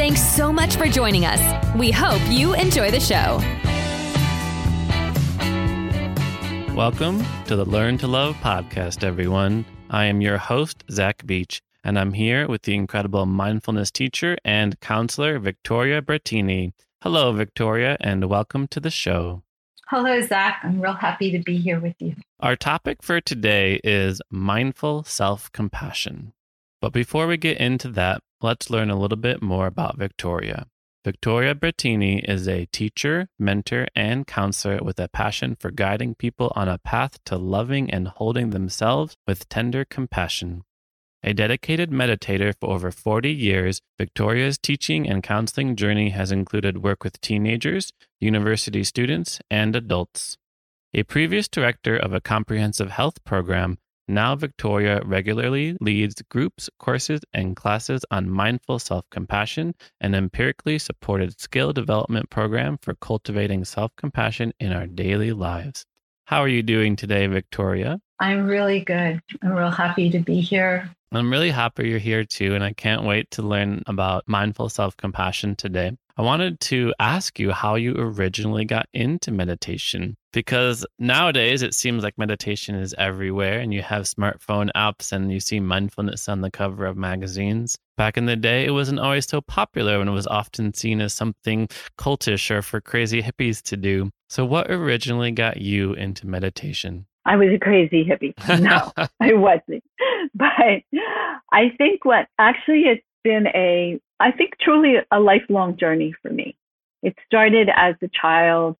Thanks so much for joining us. We hope you enjoy the show. Welcome to the Learn to Love podcast, everyone. I am your host, Zach Beach, and I'm here with the incredible mindfulness teacher and counselor, Victoria Brattini. Hello, Victoria, and welcome to the show. Hello, Zach. I'm real happy to be here with you. Our topic for today is mindful self compassion. But before we get into that, let's learn a little bit more about Victoria. Victoria Brattini is a teacher, mentor, and counselor with a passion for guiding people on a path to loving and holding themselves with tender compassion. A dedicated meditator for over 40 years, Victoria's teaching and counseling journey has included work with teenagers, university students, and adults. A previous director of a comprehensive health program, now, Victoria regularly leads groups, courses, and classes on mindful self compassion, an empirically supported skill development program for cultivating self compassion in our daily lives. How are you doing today, Victoria? I'm really good. I'm real happy to be here. I'm really happy you're here too, and I can't wait to learn about mindful self compassion today. I wanted to ask you how you originally got into meditation because nowadays it seems like meditation is everywhere and you have smartphone apps and you see mindfulness on the cover of magazines. Back in the day, it wasn't always so popular and it was often seen as something cultish or for crazy hippies to do. So, what originally got you into meditation? I was a crazy hippie. No, I wasn't. But I think what actually it's been a I think truly a lifelong journey for me. It started as a child.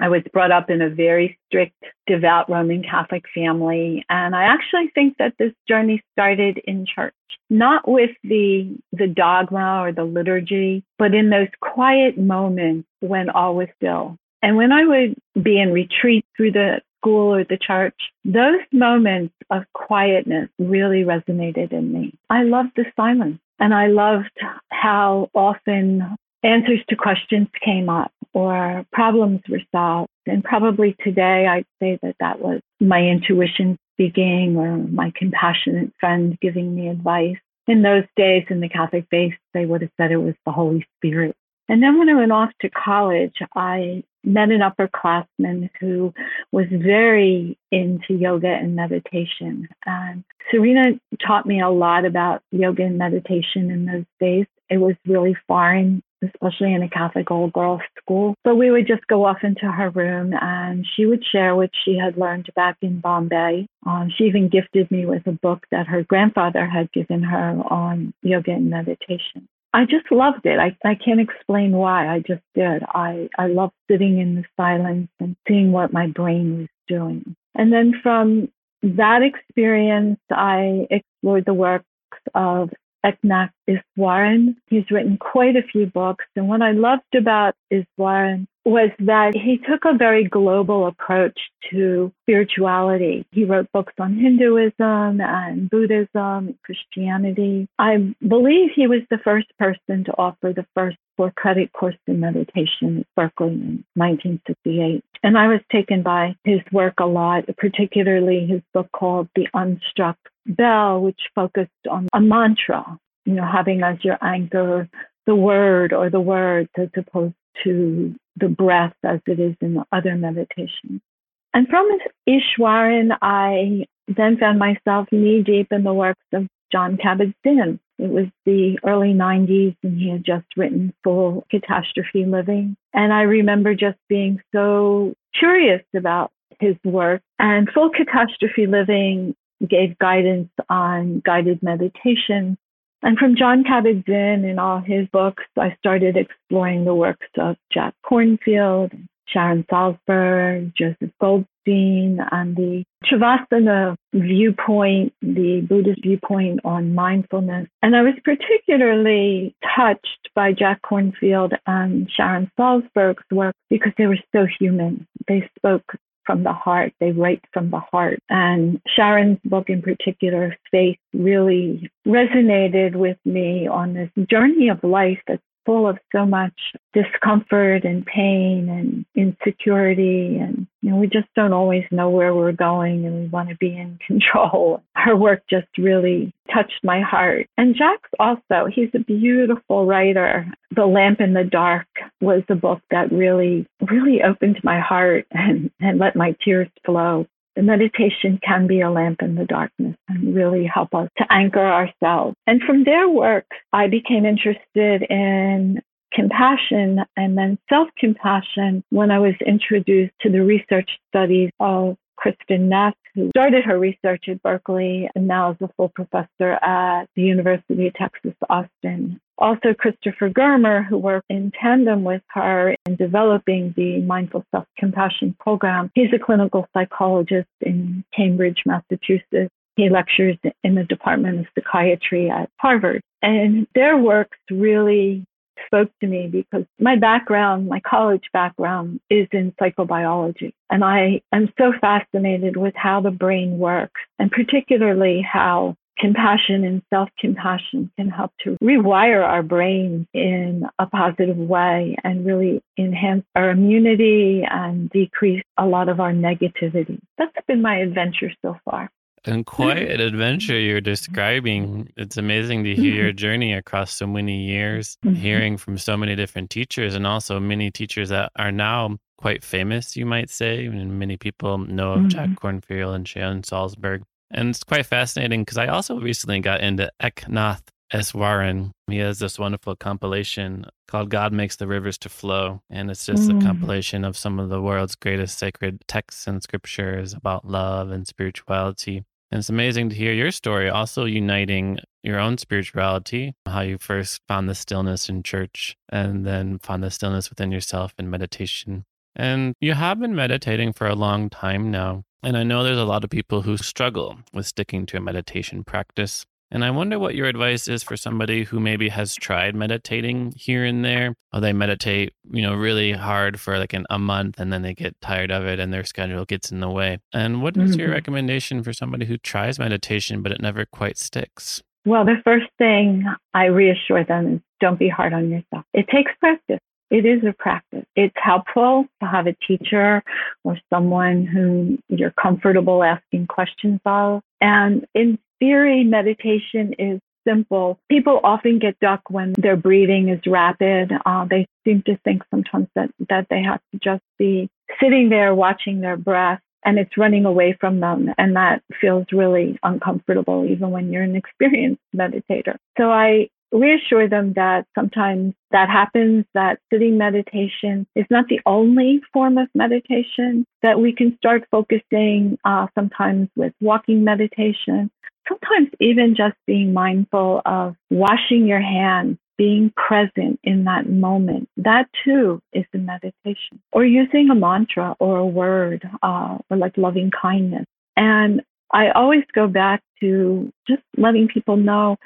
I was brought up in a very strict, devout Roman Catholic family. And I actually think that this journey started in church, not with the, the dogma or the liturgy, but in those quiet moments when all was still. And when I would be in retreat through the school or the church, those moments of quietness really resonated in me. I loved the silence. And I loved how often answers to questions came up or problems were solved. And probably today I'd say that that was my intuition speaking or my compassionate friend giving me advice. In those days in the Catholic faith, they would have said it was the Holy Spirit. And then when I went off to college, I met an upperclassman who was very into yoga and meditation. And Serena taught me a lot about yoga and meditation in those days. It was really foreign, especially in a Catholic old girls school. So we would just go off into her room and she would share what she had learned back in Bombay. Um, she even gifted me with a book that her grandfather had given her on yoga and meditation. I just loved it. I, I can't explain why. I just did. I, I loved sitting in the silence and seeing what my brain was doing. And then from that experience, I explored the works of Eknath Easwaran. He's written quite a few books. And what I loved about Easwaran was that he took a very global approach to spirituality. He wrote books on Hinduism and Buddhism and Christianity. I believe he was the first person to offer the first four credit course in meditation at Berkeley in 1968. And I was taken by his work a lot, particularly his book called The Unstruck Bell, which focused on a mantra, you know, having as your anchor the word or the words as opposed to the breath as it is in the other meditations. And from Easwaran, I then found myself knee deep in the works of John Kabat-Zinn. It was the early 90s, and he had just written Full Catastrophe Living. And I remember just being so curious about his work. And Full Catastrophe Living gave guidance on guided meditation and from John Kabat-Zinn and all his books, I started exploring the works of Jack Kornfield, Sharon Salzberg, Joseph seen and the Vipassana viewpoint, the Buddhist viewpoint on mindfulness. And I was particularly touched by Jack Kornfield and Sharon Salzberg's work because they were so human. They spoke from the heart. They write from the heart. And Sharon's book in particular, Faith, really resonated with me on this journey of life that's full of so much discomfort and pain and insecurity. And you know we just don't always know where we're going and we want to be in control. Her work just really touched my heart. And jack's also he's a beautiful writer. The lamp in the dark was a book that really really opened my heart and and let my tears flow the meditation can be a lamp in the darkness and really help us to anchor ourselves. And from their work, I became interested in compassion and then self compassion when I was introduced to the research studies of Kristin Neff, who started her research at Berkeley and now is a full professor at the University of Texas, Austin. Also, Christopher Germer, who worked in tandem with her in developing the Mindful Self Compassion program. He's a clinical psychologist in Cambridge, Massachusetts. He lectures in the Department of Psychiatry at Harvard. And their works really spoke to me because my background, my college background, is in psychobiology. And I am so fascinated with how the brain works, and particularly how compassion and self compassion can help to rewire our brain in a positive way and really enhance our immunity and decrease a lot of our negativity. That's been my adventure so far. And quite an adventure you're describing. It's amazing to hear your journey across so many years, mm-hmm. hearing from so many different teachers, and also many teachers that are now quite famous, you might say. And many people know of mm-hmm. Jack Kornfield and Sharon Salzberg. And it's quite fascinating because I also recently got into Eknath Easwaran. He has this wonderful compilation called God Makes the Rivers to Flow. And it's just mm. a compilation of some of the world's greatest sacred texts and scriptures about love and spirituality. And it's amazing to hear your story, also uniting your own spirituality, how you first found the stillness in church and then found the stillness within yourself in meditation. And you have been meditating for a long time now. And I know there's a lot of people who struggle with sticking to a meditation practice. And I wonder what your advice is for somebody who maybe has tried meditating here and there, or they meditate, you know, really hard for like an, a month and then they get tired of it and their schedule gets in the way. And what is mm-hmm. your recommendation for somebody who tries meditation but it never quite sticks? Well, the first thing I reassure them is don't be hard on yourself. It takes practice it is a practice. It's helpful to have a teacher or someone who you're comfortable asking questions of. And in theory, meditation is simple. People often get stuck when their breathing is rapid. Uh, they seem to think sometimes that, that they have to just be sitting there watching their breath and it's running away from them. And that feels really uncomfortable, even when you're an experienced meditator. So I reassure them that sometimes that happens, that sitting meditation is not the only form of meditation, that we can start focusing uh, sometimes with walking meditation, sometimes even just being mindful of washing your hands. Being present in that moment, that too is a meditation. Or using a mantra or a word, uh, or like loving kindness. And I always go back to just letting people know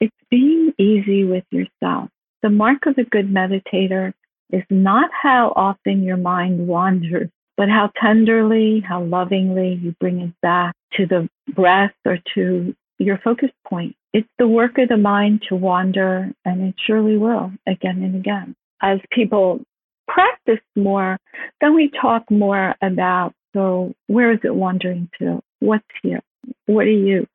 it's being easy with yourself. The mark of a good meditator is not how often your mind wanders, but how tenderly, how lovingly you bring it back to the breath or to your focus point. It's the work of the mind to wander, and it surely will again and again. As people practice more, then we talk more about so where is it wandering to? What's here? What are you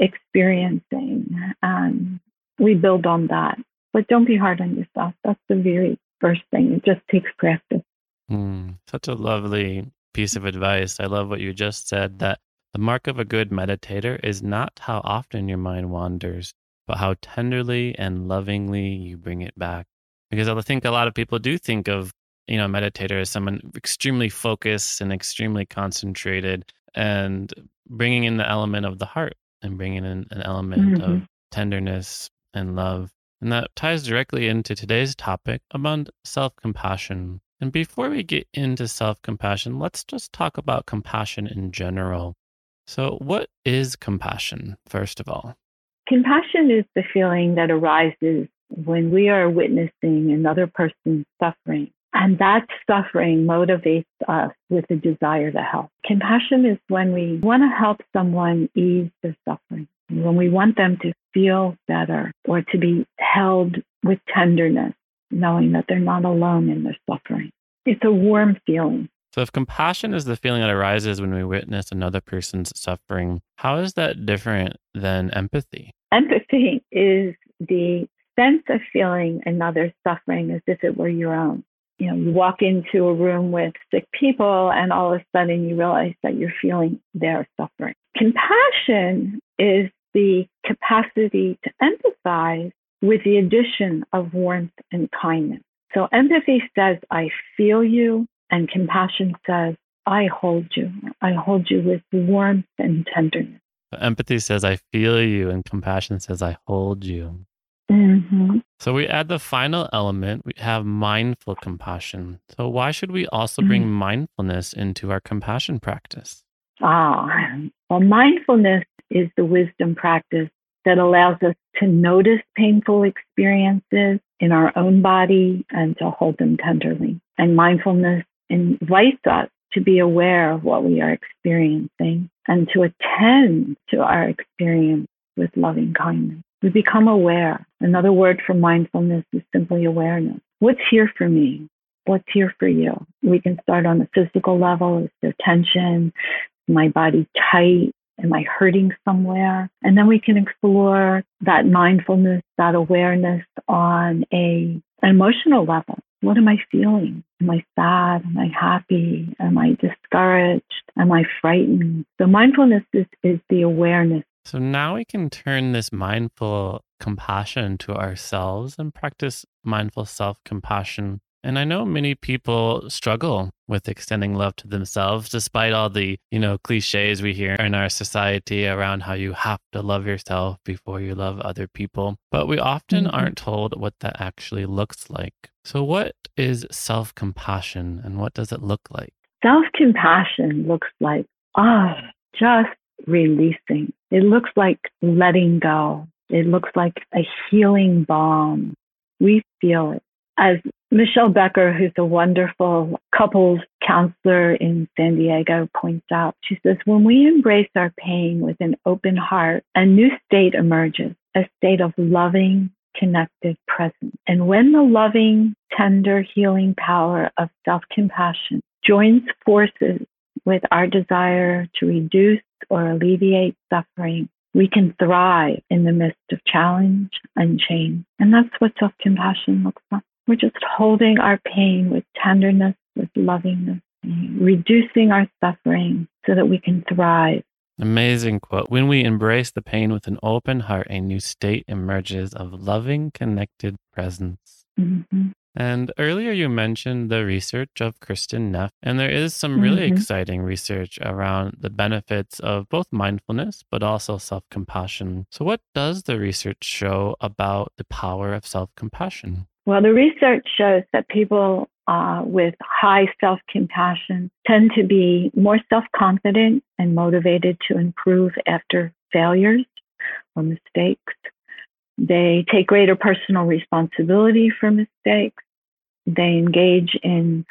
experiencing. And we build on that. But don't be hard on yourself. That's the very first thing. It just takes practice. Mm, such a lovely piece of advice. I love what you just said that the mark of a good meditator is not how often your mind wanders, but how tenderly and lovingly you bring it back. Because I think a lot of people do think of, you know, a meditator as someone extremely focused and extremely concentrated and bringing in the element of the heart and bringing in an element mm-hmm. of tenderness and love. And that ties directly into today's topic about self compassion. And before we get into self compassion, let's just talk about compassion in general. So, what is compassion, first of all? Compassion is the feeling that arises when we are witnessing another person's suffering. And that suffering motivates us with a desire to help. Compassion is when we want to help someone ease their suffering, when we want them to feel better or to be held with tenderness, knowing that they're not alone in their suffering. It's a warm feeling. So, if compassion is the feeling that arises when we witness another person's suffering, how is that different than empathy? Empathy is the sense of feeling another's suffering as if it were your own. You know, you walk into a room with sick people and all of a sudden you realize that you're feeling their suffering. Compassion is the capacity to empathize with the addition of warmth and kindness. So empathy says, I feel you, and compassion says, I hold you. I hold you with warmth and tenderness. Empathy says, I feel you, and compassion says, I hold you. Mm-hmm. So we add the final element, we have mindful compassion. So why should we also bring mm-hmm. mindfulness into our compassion practice? Ah, well, mindfulness is the wisdom practice that allows us to notice painful experiences in our own body and to hold them tenderly. And mindfulness invites us to be aware of what we are experiencing and to attend to our experience with loving kindness. We become aware. Another word for mindfulness is simply awareness. What's here for me? What's here for you? We can start on the physical level. Is there tension? Is my body tight? Am I hurting somewhere? And then we can explore that mindfulness, that awareness on a, an emotional level. What am I feeling? Am I sad? Am I happy? Am I discouraged? Am I frightened? So mindfulness is, is the awareness. So now we can turn this mindful compassion to ourselves and practice mindful self compassion and I know many people struggle with extending love to themselves, despite all the, you know, cliches we hear in our society around how you have to love yourself before you love other people. But we often mm-hmm. aren't told what that actually looks like. So, what is self compassion and what does it look like? Self compassion looks like, ah, oh, just releasing. It looks like letting go. It looks like a healing balm. We feel it as Michelle Becker, who's a wonderful couples counselor in San Diego, points out, she says, when we embrace our pain with an open heart, a new state emerges, a state of loving, connected presence. And when the loving, tender, healing power of self compassion joins forces with our desire to reduce or alleviate suffering, we can thrive in the midst of challenge and change. And that's what self compassion looks like. We're just holding our pain with tenderness, with lovingness, reducing our suffering so that we can thrive. Amazing quote. When we embrace the pain with an open heart, a new state emerges of loving, connected presence. Mm-hmm. And earlier you mentioned the research of Kristin Neff, and there is some really mm-hmm. exciting research around the benefits of both mindfulness, but also self compassion. So, what does the research show about the power of self compassion? Well, the research shows that people uh, with high self compassion tend to be more self confident and motivated to improve after failures or mistakes. They take greater personal responsibility for mistakes. They engage in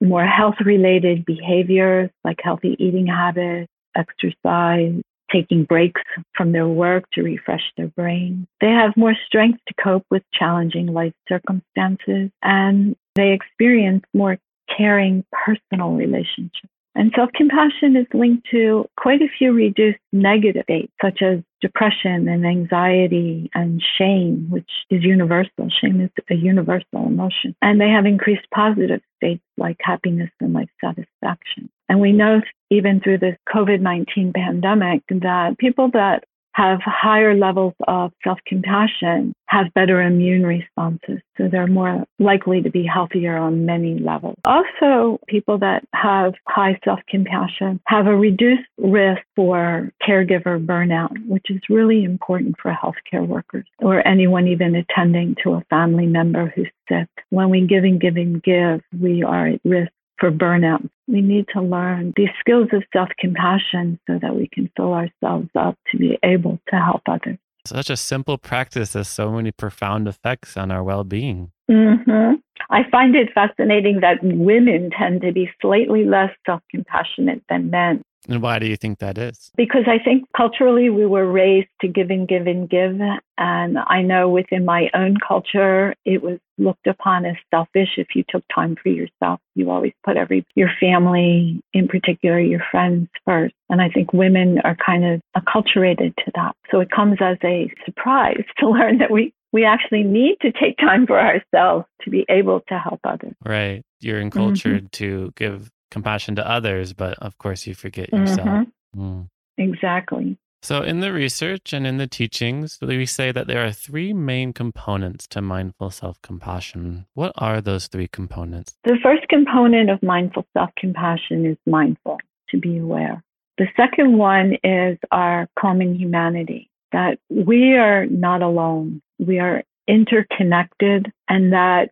more health related behaviors like healthy eating habits, exercise, taking breaks from their work to refresh their brain. They have more strength to cope with challenging life circumstances and they experience more caring personal relationships. And self compassion is linked to quite a few reduced negative states, such as depression and anxiety and shame, which is universal. Shame is a universal emotion. And they have increased positive states like happiness and life satisfaction. And we know even through this COVID 19 pandemic that people that have higher levels of self compassion have better immune responses. So they're more likely to be healthier on many levels. Also, people that have high self compassion have a reduced risk for caregiver burnout, which is really important for healthcare workers or anyone even attending to a family member who's sick. When we give and give and give, we are at risk for burnout. We need to learn these skills of self compassion so that we can fill ourselves up to be able to help others. Such a simple practice has so many profound effects on our well being. Mm-hmm. I find it fascinating that women tend to be slightly less self compassionate than men. And why do you think that is? Because I think culturally we were raised to give and give and give. And I know within my own culture, it was looked upon as selfish if you took time for yourself. You always put every, your family, in particular, your friends first. And I think women are kind of acculturated to that. So it comes as a surprise to learn that we, we actually need to take time for ourselves to be able to help others. Right. You're encultured mm-hmm. to give compassion to others, but of course you forget yourself. Mm-hmm. Mm. Exactly. So, in the research and in the teachings, we say that there are three main components to mindful self compassion. What are those three components? The first component of mindful self compassion is mindful, to be aware. The second one is our common humanity, that we are not alone. We are interconnected, and that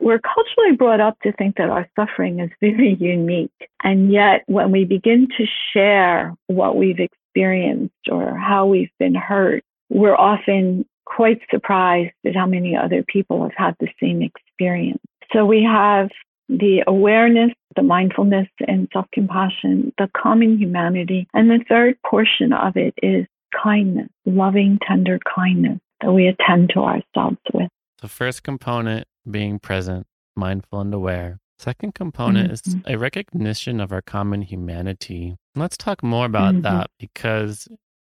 we're culturally brought up to think that our suffering is very unique. And yet, when we begin to share what we've experienced or how we've been hurt, we're often quite surprised at how many other people have had the same experience. So we have the awareness, the mindfulness and self compassion, the common humanity. And the third portion of it is kindness, loving, tender kindness that we attend to ourselves with. The first component being present, mindful, and aware. Second component mm-hmm. is a recognition of our common humanity. Let's talk more about mm-hmm. that because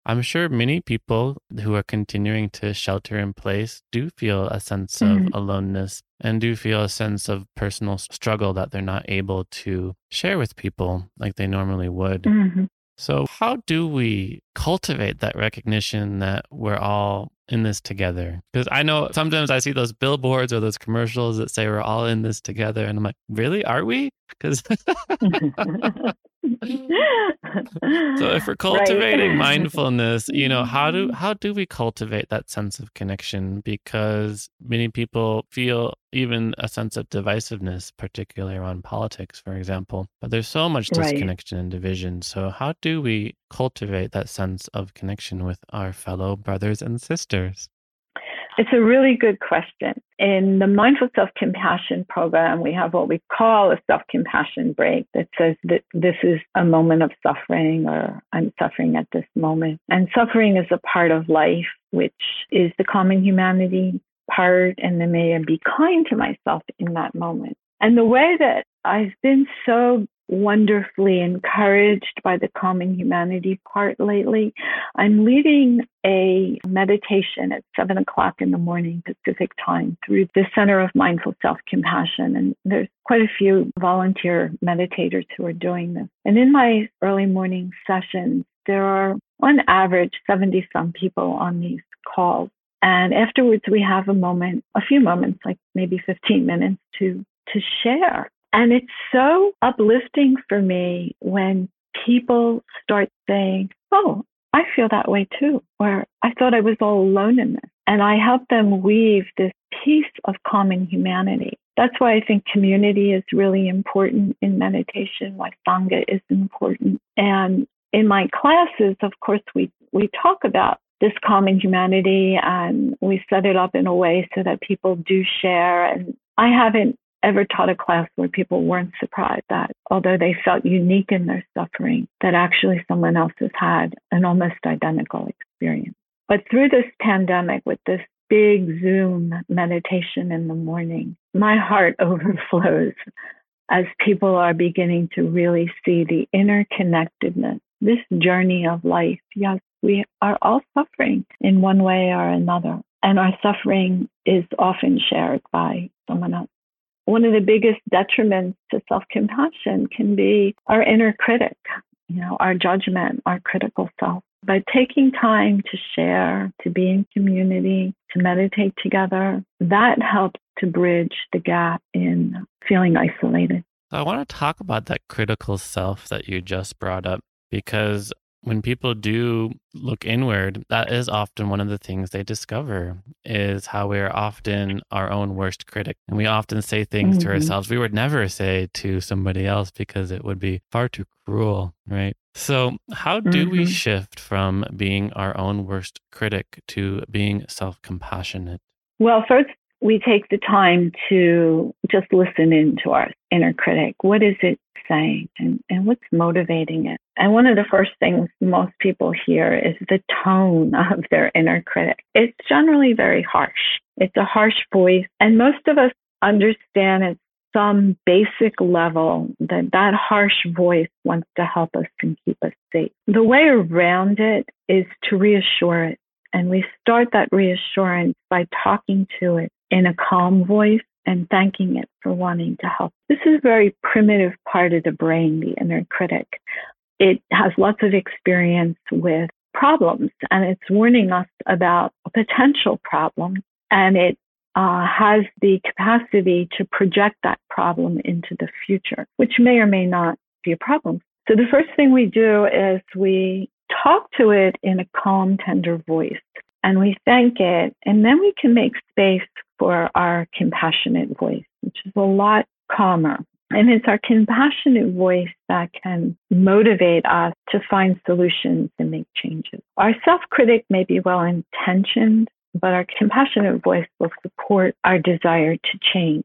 I'm sure many people who are continuing to shelter in place do feel a sense mm-hmm. of aloneness and do feel a sense of personal struggle that they're not able to share with people like they normally would. Mm-hmm. So, how do we cultivate that recognition that we're all in this together? Because I know sometimes I see those billboards or those commercials that say we're all in this together. And I'm like, really? Are we? Because so if we're cultivating right. mindfulness you know how do mm-hmm. how do we cultivate that sense of connection because many people feel even a sense of divisiveness particularly around politics for example but there's so much disconnection right. and division so how do we cultivate that sense of connection with our fellow brothers and sisters it's a really good question. In the Mindful Self Compassion program, we have what we call a self compassion break that says that this is a moment of suffering or I'm suffering at this moment. And suffering is a part of life, which is the common humanity part. And then may I be kind to myself in that moment. And the way that I've been so wonderfully encouraged by the common humanity part lately. I'm leading a meditation at seven o'clock in the morning Pacific time through the Center of Mindful Self Compassion. And there's quite a few volunteer meditators who are doing this. And in my early morning sessions, there are on average 70 some people on these calls. And afterwards, we have a moment, a few moments, like maybe 15 minutes to to share and it's so uplifting for me when people start saying, Oh, I feel that way too, or I thought I was all alone in this. And I help them weave this piece of common humanity. That's why I think community is really important in meditation, why Sangha is important. And in my classes, of course, we, we talk about this common humanity and we set it up in a way so that people do share. And I haven't ever taught a class where people weren't surprised that although they felt unique in their suffering, that actually someone else has had an almost identical experience. But through this pandemic, with this big Zoom meditation in the morning, my heart overflows as people are beginning to really see the interconnectedness, this journey of life. Yes, we are all suffering in one way or another. And our suffering is often shared by someone else one of the biggest detriments to self compassion can be our inner critic, you know, our judgment, our critical self. By taking time to share, to be in community, to meditate together, that helps to bridge the gap in feeling isolated. I want to talk about that critical self that you just brought up because when people do look inward, that is often one of the things they discover is how we are often our own worst critic. And we often say things mm-hmm. to ourselves we would never say to somebody else because it would be far too cruel, right? So, how do mm-hmm. we shift from being our own worst critic to being self compassionate? Well, first, we take the time to just listen into our inner critic. What is it saying and, and what's motivating it? And one of the first things most people hear is the tone of their inner critic. It's generally very harsh. It's a harsh voice. And most of us understand at some basic level that that harsh voice wants to help us and keep us safe. The way around it is to reassure it. And we start that reassurance by talking to it in a calm voice and thanking it for wanting to help. This is a very primitive part of the brain, the inner critic. It has lots of experience with problems and it's warning us about a potential problem and it uh, has the capacity to project that problem into the future, which may or may not be a problem. So the first thing we do is we talk to it in a calm, tender voice and we thank it. And then we can make space for our compassionate voice, which is a lot calmer. And it's our compassionate voice that can motivate us to find solutions and make changes. Our self critic may be well intentioned, but our compassionate voice will support our desire to change.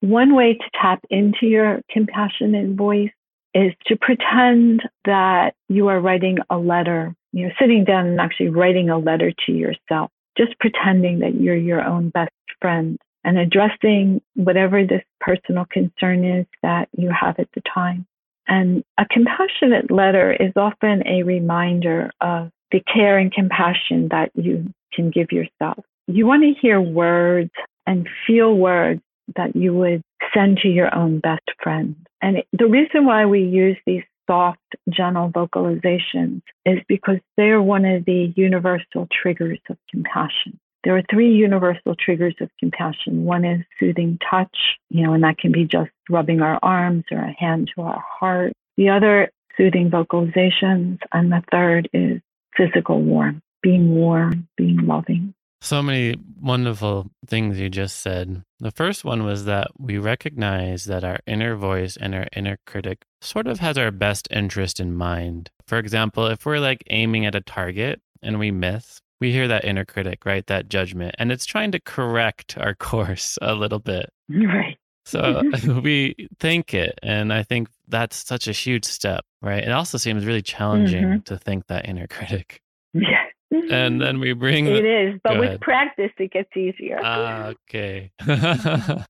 One way to tap into your compassionate voice is to pretend that you are writing a letter, you know, sitting down and actually writing a letter to yourself, just pretending that you're your own best friend and addressing whatever this personal concern is that you have at the time. And a compassionate letter is often a reminder of the care and compassion that you can give yourself. You want to hear words and feel words that you would send to your own best friend. And the reason why we use these soft, gentle vocalizations is because they are one of the universal triggers of compassion. There are three universal triggers of compassion. One is soothing touch, you know, and that can be just rubbing our arms or a hand to our heart. The other soothing vocalizations, and the third is physical warmth, being warm, being loving. So many wonderful things you just said. The first one was that we recognize that our inner voice and our inner critic sort of has our best interest in mind. For example, if we're like aiming at a target and we miss, we hear that inner critic, right? That judgment, and it's trying to correct our course a little bit. Right. So we think it. And I think that's such a huge step, right? It also seems really challenging mm-hmm. to think that inner critic. Yeah and then we bring it is but with practice it gets easier. Ah, okay.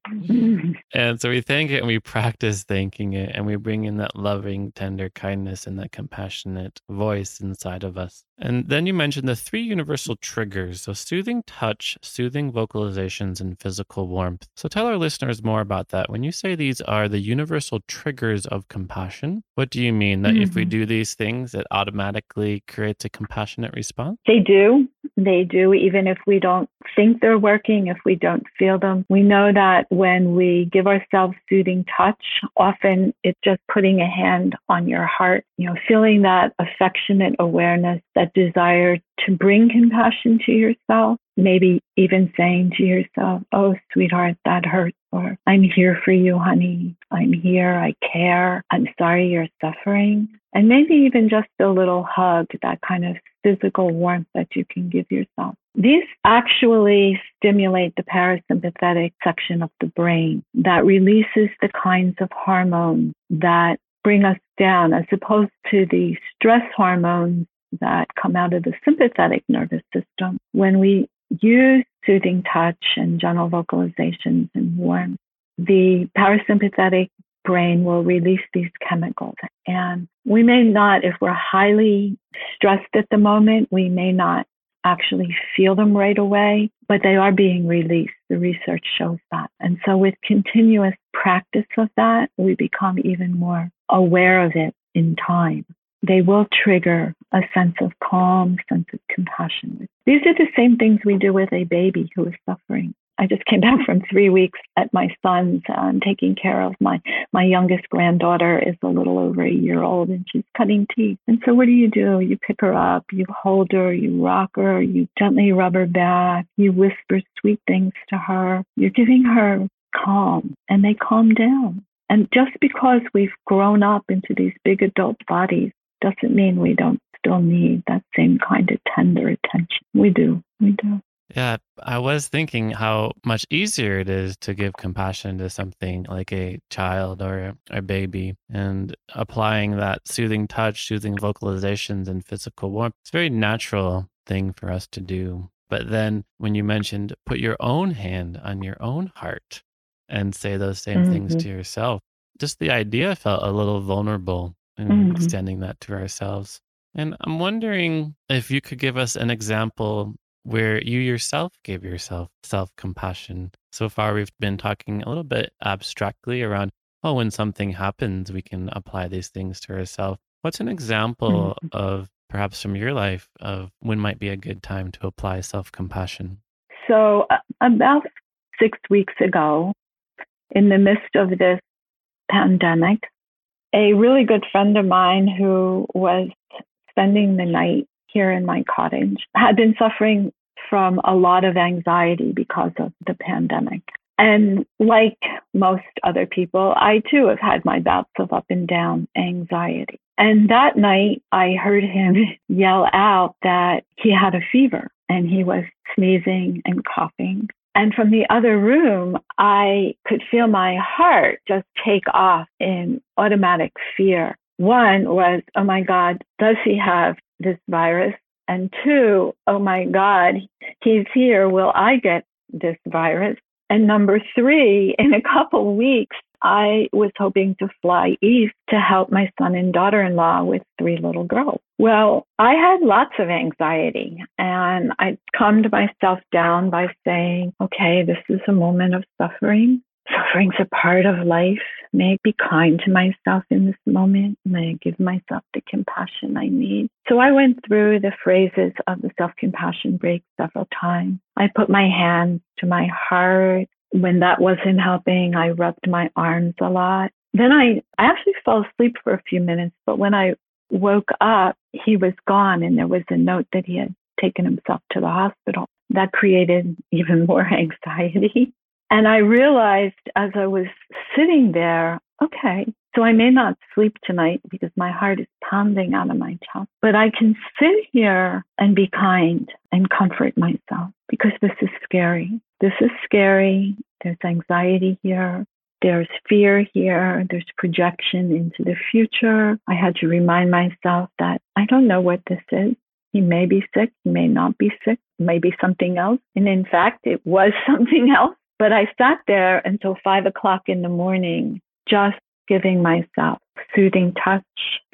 And so we thank it and we practice thanking it and we bring in that loving tender kindness and that compassionate voice inside of us. And then you mentioned the three universal triggers so soothing touch soothing vocalizations and physical warmth. So tell our listeners more about that. When you say these are the universal triggers of compassion what do you mean? That mm-hmm. if we mm-hmm. do these things it automatically creates a compassionate response they do. They do, even if we don't think they're working, if we don't feel them. We know that when we give ourselves soothing touch, often it's just putting a hand on your heart, you know, feeling that affectionate awareness, that desire to bring compassion to yourself. Maybe even saying to yourself, Oh, sweetheart, that hurts. Or I'm here for you, honey. I'm here. I care. I'm sorry you're suffering. And maybe even just a little hug, that kind of physical warmth that you can give yourself. These actually stimulate the parasympathetic section of the brain that releases the kinds of hormones that bring us down as opposed to the stress hormones that come out of the sympathetic nervous system. When we use soothing touch and gentle vocalizations and warmth, the parasympathetic brain will release these chemicals. And we may not, if we're highly stressed at the moment, we may not actually feel them right away, but they are being released. The research shows that. And so with continuous practice of that, we become even more aware of it in time. they will trigger a sense of calm, sense of compassion. These are the same things we do with a baby who is suffering. I just came back from three weeks at my son's um, taking care of my my youngest granddaughter is a little over a year old and she's cutting teeth. And so what do you do? You pick her up, you hold her, you rock her, you gently rub her back, you whisper sweet things to her. You're giving her calm and they calm down. And just because we've grown up into these big adult bodies doesn't mean we don't still need that same kind of tender attention. We do. We do. Yeah, I was thinking how much easier it is to give compassion to something like a child or a baby and applying that soothing touch, soothing vocalizations, and physical warmth. It's a very natural thing for us to do. But then when you mentioned put your own hand on your own heart and say those same mm-hmm. things to yourself, just the idea felt a little vulnerable in mm-hmm. extending that to ourselves. And I'm wondering if you could give us an example where you yourself gave yourself self compassion. So far, we've been talking a little bit abstractly around, oh, when something happens, we can apply these things to ourselves. What's an example mm-hmm. of perhaps from your life of when might be a good time to apply self compassion? So, uh, about six weeks ago, in the midst of this pandemic, a really good friend of mine who was spending the night here in my cottage had been suffering from a lot of anxiety because of the pandemic. And like most other people, I too have had my bouts of up and down anxiety. And that night, I heard him yell out that he had a fever and he was sneezing and coughing. And from the other room, I could feel my heart just take off in automatic fear. One was, oh my God, does he have this virus? And two, oh my God, he's here. Will I get this virus? And number three, in a couple weeks, I was hoping to fly east to help my son and daughter in law with three little girls. Well, I had lots of anxiety and I calmed myself down by saying, okay, this is a moment of suffering. Suffering's a part of life. May I be kind to myself in this moment. May I give myself the compassion I need. So I went through the phrases of the self compassion break several times. I put my hands to my heart. When that wasn't helping, I rubbed my arms a lot. Then I, I actually fell asleep for a few minutes, but when I woke up, he was gone and there was a note that he had taken himself to the hospital. That created even more anxiety. And I realized as I was sitting there, okay, so I may not sleep tonight because my heart is pounding out of my chest, but I can sit here and be kind and comfort myself because this is scary. This is scary. There's anxiety here. There's fear here. There's projection into the future. I had to remind myself that I don't know what this is. He may be sick. He may not be sick. Maybe something else. And in fact, it was something else. But I sat there until five o'clock in the morning, just giving myself soothing touch,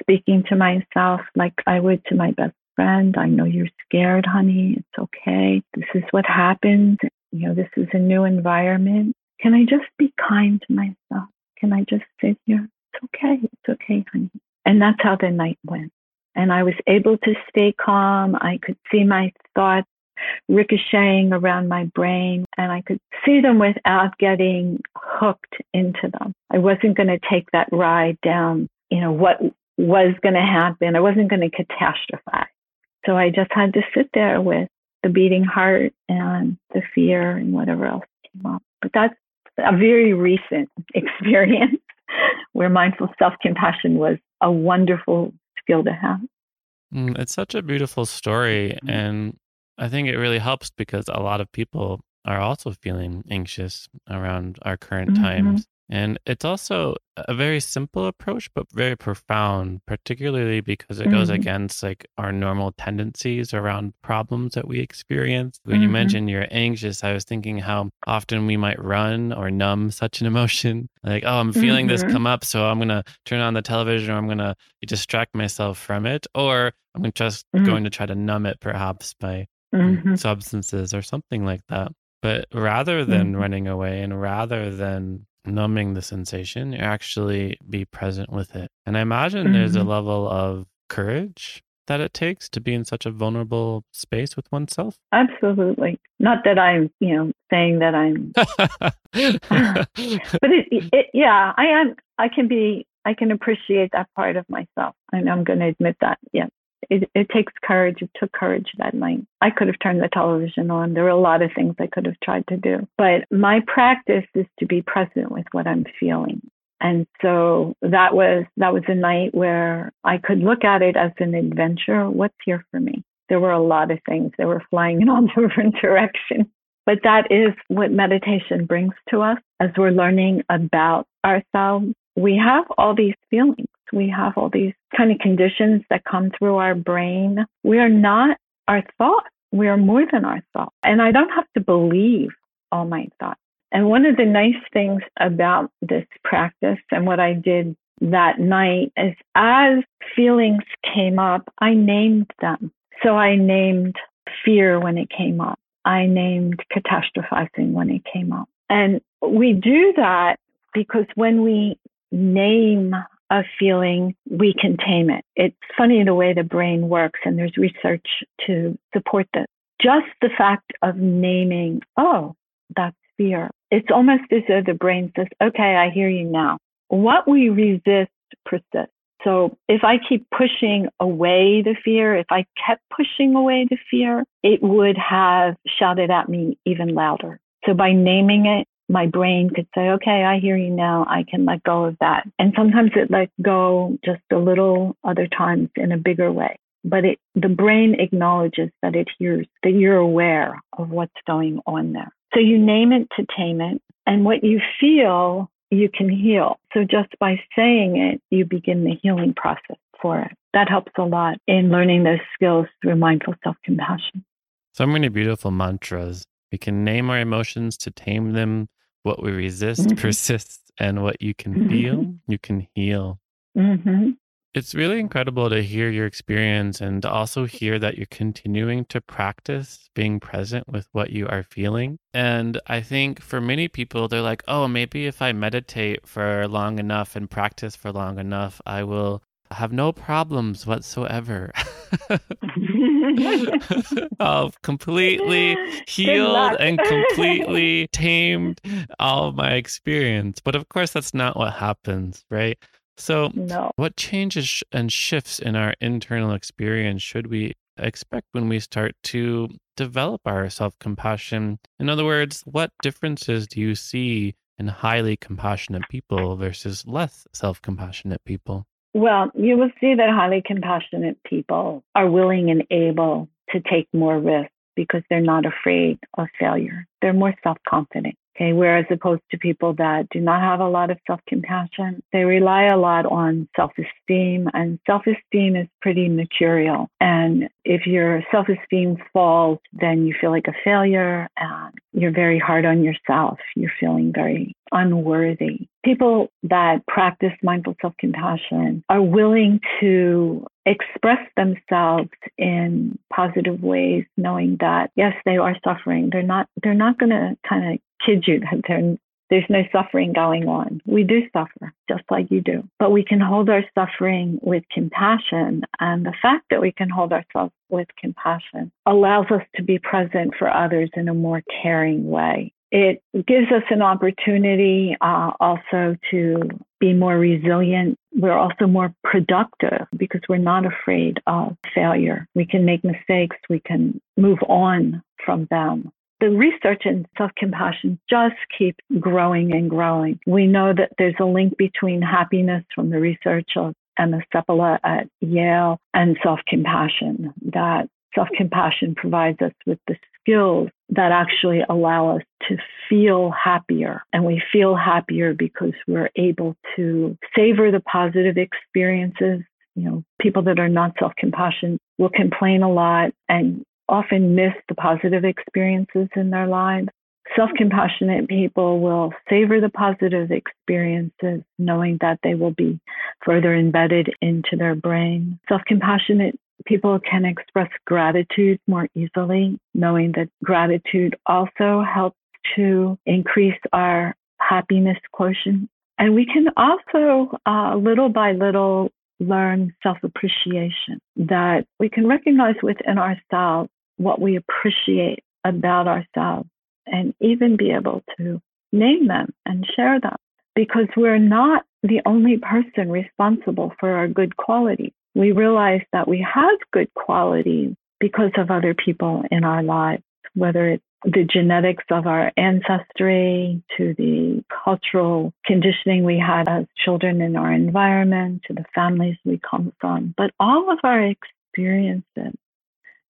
speaking to myself like I would to my best friend. I know you're scared, honey. It's okay. This is what happens. You know, this is a new environment. Can I just be kind to myself? Can I just sit here? It's okay. It's okay, honey. And that's how the night went. And I was able to stay calm. I could see my thoughts ricocheting around my brain and I could see them without getting hooked into them. I wasn't going to take that ride down, you know, what was going to happen. I wasn't going to catastrophize. So I just had to sit there with the beating heart and the fear and whatever else came up. But that's a very recent experience where mindful self compassion was a wonderful skill to have. Mm, it's such a beautiful story. Mm-hmm. And I think it really helps because a lot of people are also feeling anxious around our current mm-hmm. times. And it's also a very simple approach, but very profound, particularly because it mm-hmm. goes against like our normal tendencies around problems that we experience. When mm-hmm. you mentioned you're anxious, I was thinking how often we might run or numb such an emotion. Like, oh, I'm feeling this mm-hmm. come up, so I'm going to turn on the television or I'm going to distract myself from it. Or I'm just mm-hmm. going to try to numb it perhaps by mm-hmm. substances or something like that. But rather than mm-hmm. running away and rather than numbing the sensation, you actually be present with it. And I imagine mm-hmm. there's a mm-hmm. level of courage that it takes to be in such a vulnerable space with oneself? Absolutely. Not that I'm, you know, saying that I'm, but it, it, yeah, I am. I can be. I can appreciate that part of myself, and I'm going to admit that. Yeah, it, it takes courage. It took courage that night. I could have turned the television on. There were a lot of things I could have tried to do, but my practice is to be present with what I'm feeling. And so that was that was a night where I could look at it as an adventure. What's here for me? There were a lot of things that were flying in all different directions. But that is what meditation brings to us as we're learning about ourselves. We have all these feelings. We have all these kind of conditions that come through our brain. We are not our thoughts. We are more than our thoughts. And I don't have to believe all my thoughts. And one of the nice things about this practice and what I did that night is as feelings came up, I named them. So I named fear when it came up. I named catastrophizing when it came up. And we do that because when we name a feeling, we can tame it. It's funny the way the brain works, and there's research to support this. Just the fact of naming, oh, that's fear. It's almost as though the brain says, okay, I hear you now. What we resist persists. So if I keep pushing away the fear, if I kept pushing away the fear, it would have shouted at me even louder. So by naming it, my brain could say, okay, I hear you now. I can let go of that. And sometimes it let go just a little, other times in a bigger way. But it, the brain acknowledges that it hears, that you're aware of what's going on there. So you name it to tame it. And what you feel, you can heal. So just by saying it, you begin the healing process for it. That helps a lot in learning those skills through mindful self compassion. So many beautiful mantras. We can name our emotions to tame them. What we resist mm-hmm. persists, and what you can mm-hmm. feel, you can heal. Mm-hmm. It's really incredible to hear your experience and to also hear that you're continuing to practice being present with what you are feeling. And I think for many people, they're like, oh, maybe if I meditate for long enough and practice for long enough, I will have no problems whatsoever. I've completely healed and completely tamed all of my experience. But of course, that's not what happens, right? So, no. what changes and shifts in our internal experience should we expect when we start to develop our self compassion? In other words, what differences do you see in highly compassionate people versus less self compassionate people? Well, you will see that highly compassionate people are willing and able to take more risks because they're not afraid of failure. They're more self confident. Okay. Whereas opposed to people that do not have a lot of self compassion, they rely a lot on self esteem and self esteem is pretty material. And if your self esteem falls, then you feel like a failure and you're very hard on yourself. You're feeling very unworthy. People that practice mindful self compassion are willing to express themselves in positive ways, knowing that yes, they are suffering. They're not they're not gonna kind of kid you that there's no suffering going on. We do suffer, just like you do. But we can hold our suffering with compassion. And the fact that we can hold ourselves with compassion allows us to be present for others in a more caring way. It gives us an opportunity uh, also to be more resilient. We're also more productive because we're not afraid of failure. We can make mistakes. We can move on from them the research in self compassion just keeps growing and growing. We know that there's a link between happiness from the research of Emma Seppala at Yale and self compassion, that self compassion provides us with the skills that actually allow us to feel happier. And we feel happier because we're able to savor the positive experiences. You know, people that are not self compassionate will complain a lot and often miss the positive experiences in their lives. Self compassionate people will savor the positive experiences, knowing that they will be further embedded into their brain. Self compassionate people can express gratitude more easily, knowing that gratitude also helps to increase our happiness quotient. And we can also, uh, little by little, learn self appreciation, that we can recognize within ourselves what we appreciate about ourselves and even be able to name them and share them because we're not the only person responsible for our good qualities. We realize that we have good qualities because of other people in our lives, whether it's the genetics of our ancestry to the cultural conditioning we had as children in our environment to the families we come from. But all of our experiences,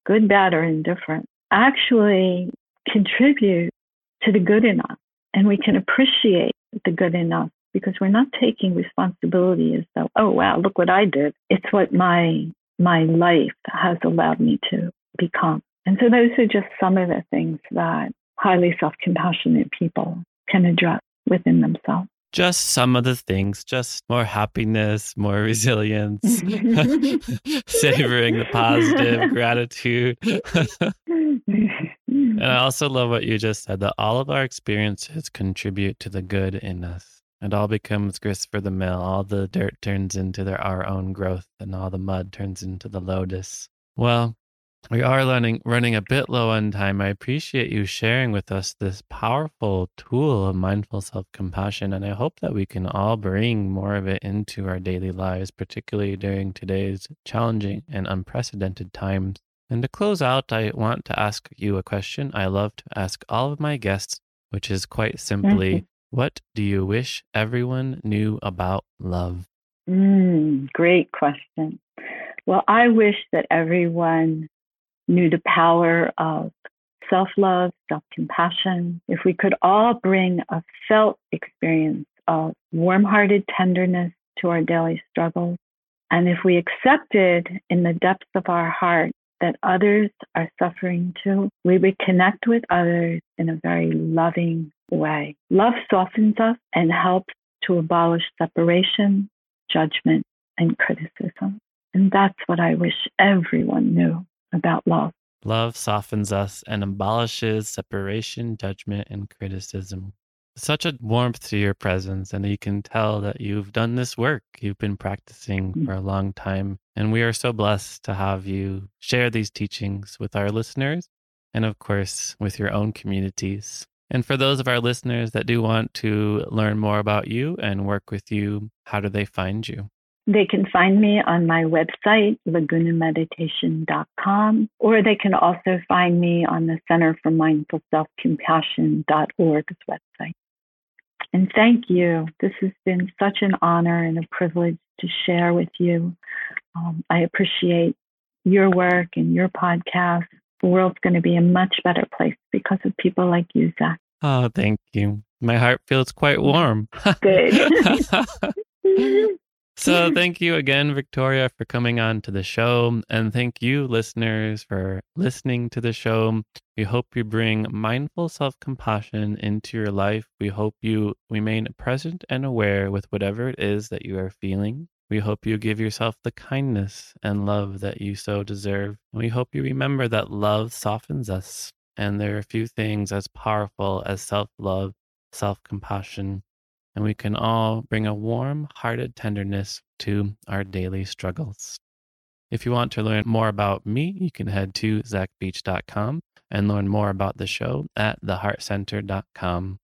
good, bad, or indifferent, actually contribute to the good in us. And we can appreciate the good in us because we're not taking responsibility as though, oh wow, look what I did. It's what my my life has allowed me to become. And so those are just some of the things that highly self-compassionate people can address within themselves. Just some of the things, just more happiness, more resilience, savoring the positive, gratitude. and I also love what you just said that all of our experiences contribute to the good in us. It all becomes grist for the mill. All the dirt turns into their, our own growth, and all the mud turns into the lotus. Well, we are running running a bit low on time. I appreciate you sharing with us this powerful tool of mindful self-compassion and I hope that we can all bring more of it into our daily lives, particularly during today's challenging and unprecedented times. And to close out, I want to ask you a question I love to ask all of my guests, which is quite simply, mm-hmm. What do you wish everyone knew about love? Mm, great question. Well, I wish that everyone knew the power of self love, self compassion, if we could all bring a felt experience of warm hearted tenderness to our daily struggles, and if we accepted in the depths of our heart that others are suffering too, we would connect with others in a very loving way. Love softens us and helps to abolish separation, judgment, and criticism. And that's what I wish everyone knew about love. Love softens us and abolishes separation, judgment, and criticism. Such a warmth to your presence, and you can tell that you've done this work. You've been practicing mm. for a long time, and we are so blessed to have you share these teachings with our listeners and, of course, with your own communities. And for those of our listeners that do want to learn more about you and work with you, how do they find you? They can find me on my website, lagunameditation.com, or they can also find me on the Center for Mindful Self Compassion.org's website. And thank you. This has been such an honor and a privilege to share with you. Um, I appreciate your work and your podcast. The world's going to be a much better place because of people like you, Zach. Oh, thank you. My heart feels quite warm. Good. So, thank you again, Victoria, for coming on to the show. And thank you, listeners, for listening to the show. We hope you bring mindful self compassion into your life. We hope you remain present and aware with whatever it is that you are feeling. We hope you give yourself the kindness and love that you so deserve. We hope you remember that love softens us. And there are few things as powerful as self love, self compassion, and we can all bring a warm hearted tenderness to our daily struggles. If you want to learn more about me, you can head to zachbeach.com and learn more about the show at theheartcenter.com.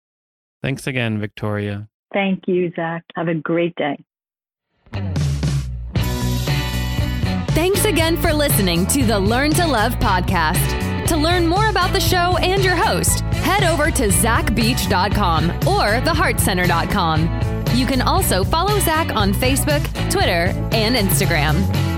Thanks again, Victoria. Thank you, Zach. Have a great day. Thanks again for listening to the Learn to Love podcast. To learn more about the show and your host, head over to zachbeach.com or theheartcenter.com. You can also follow Zach on Facebook, Twitter, and Instagram.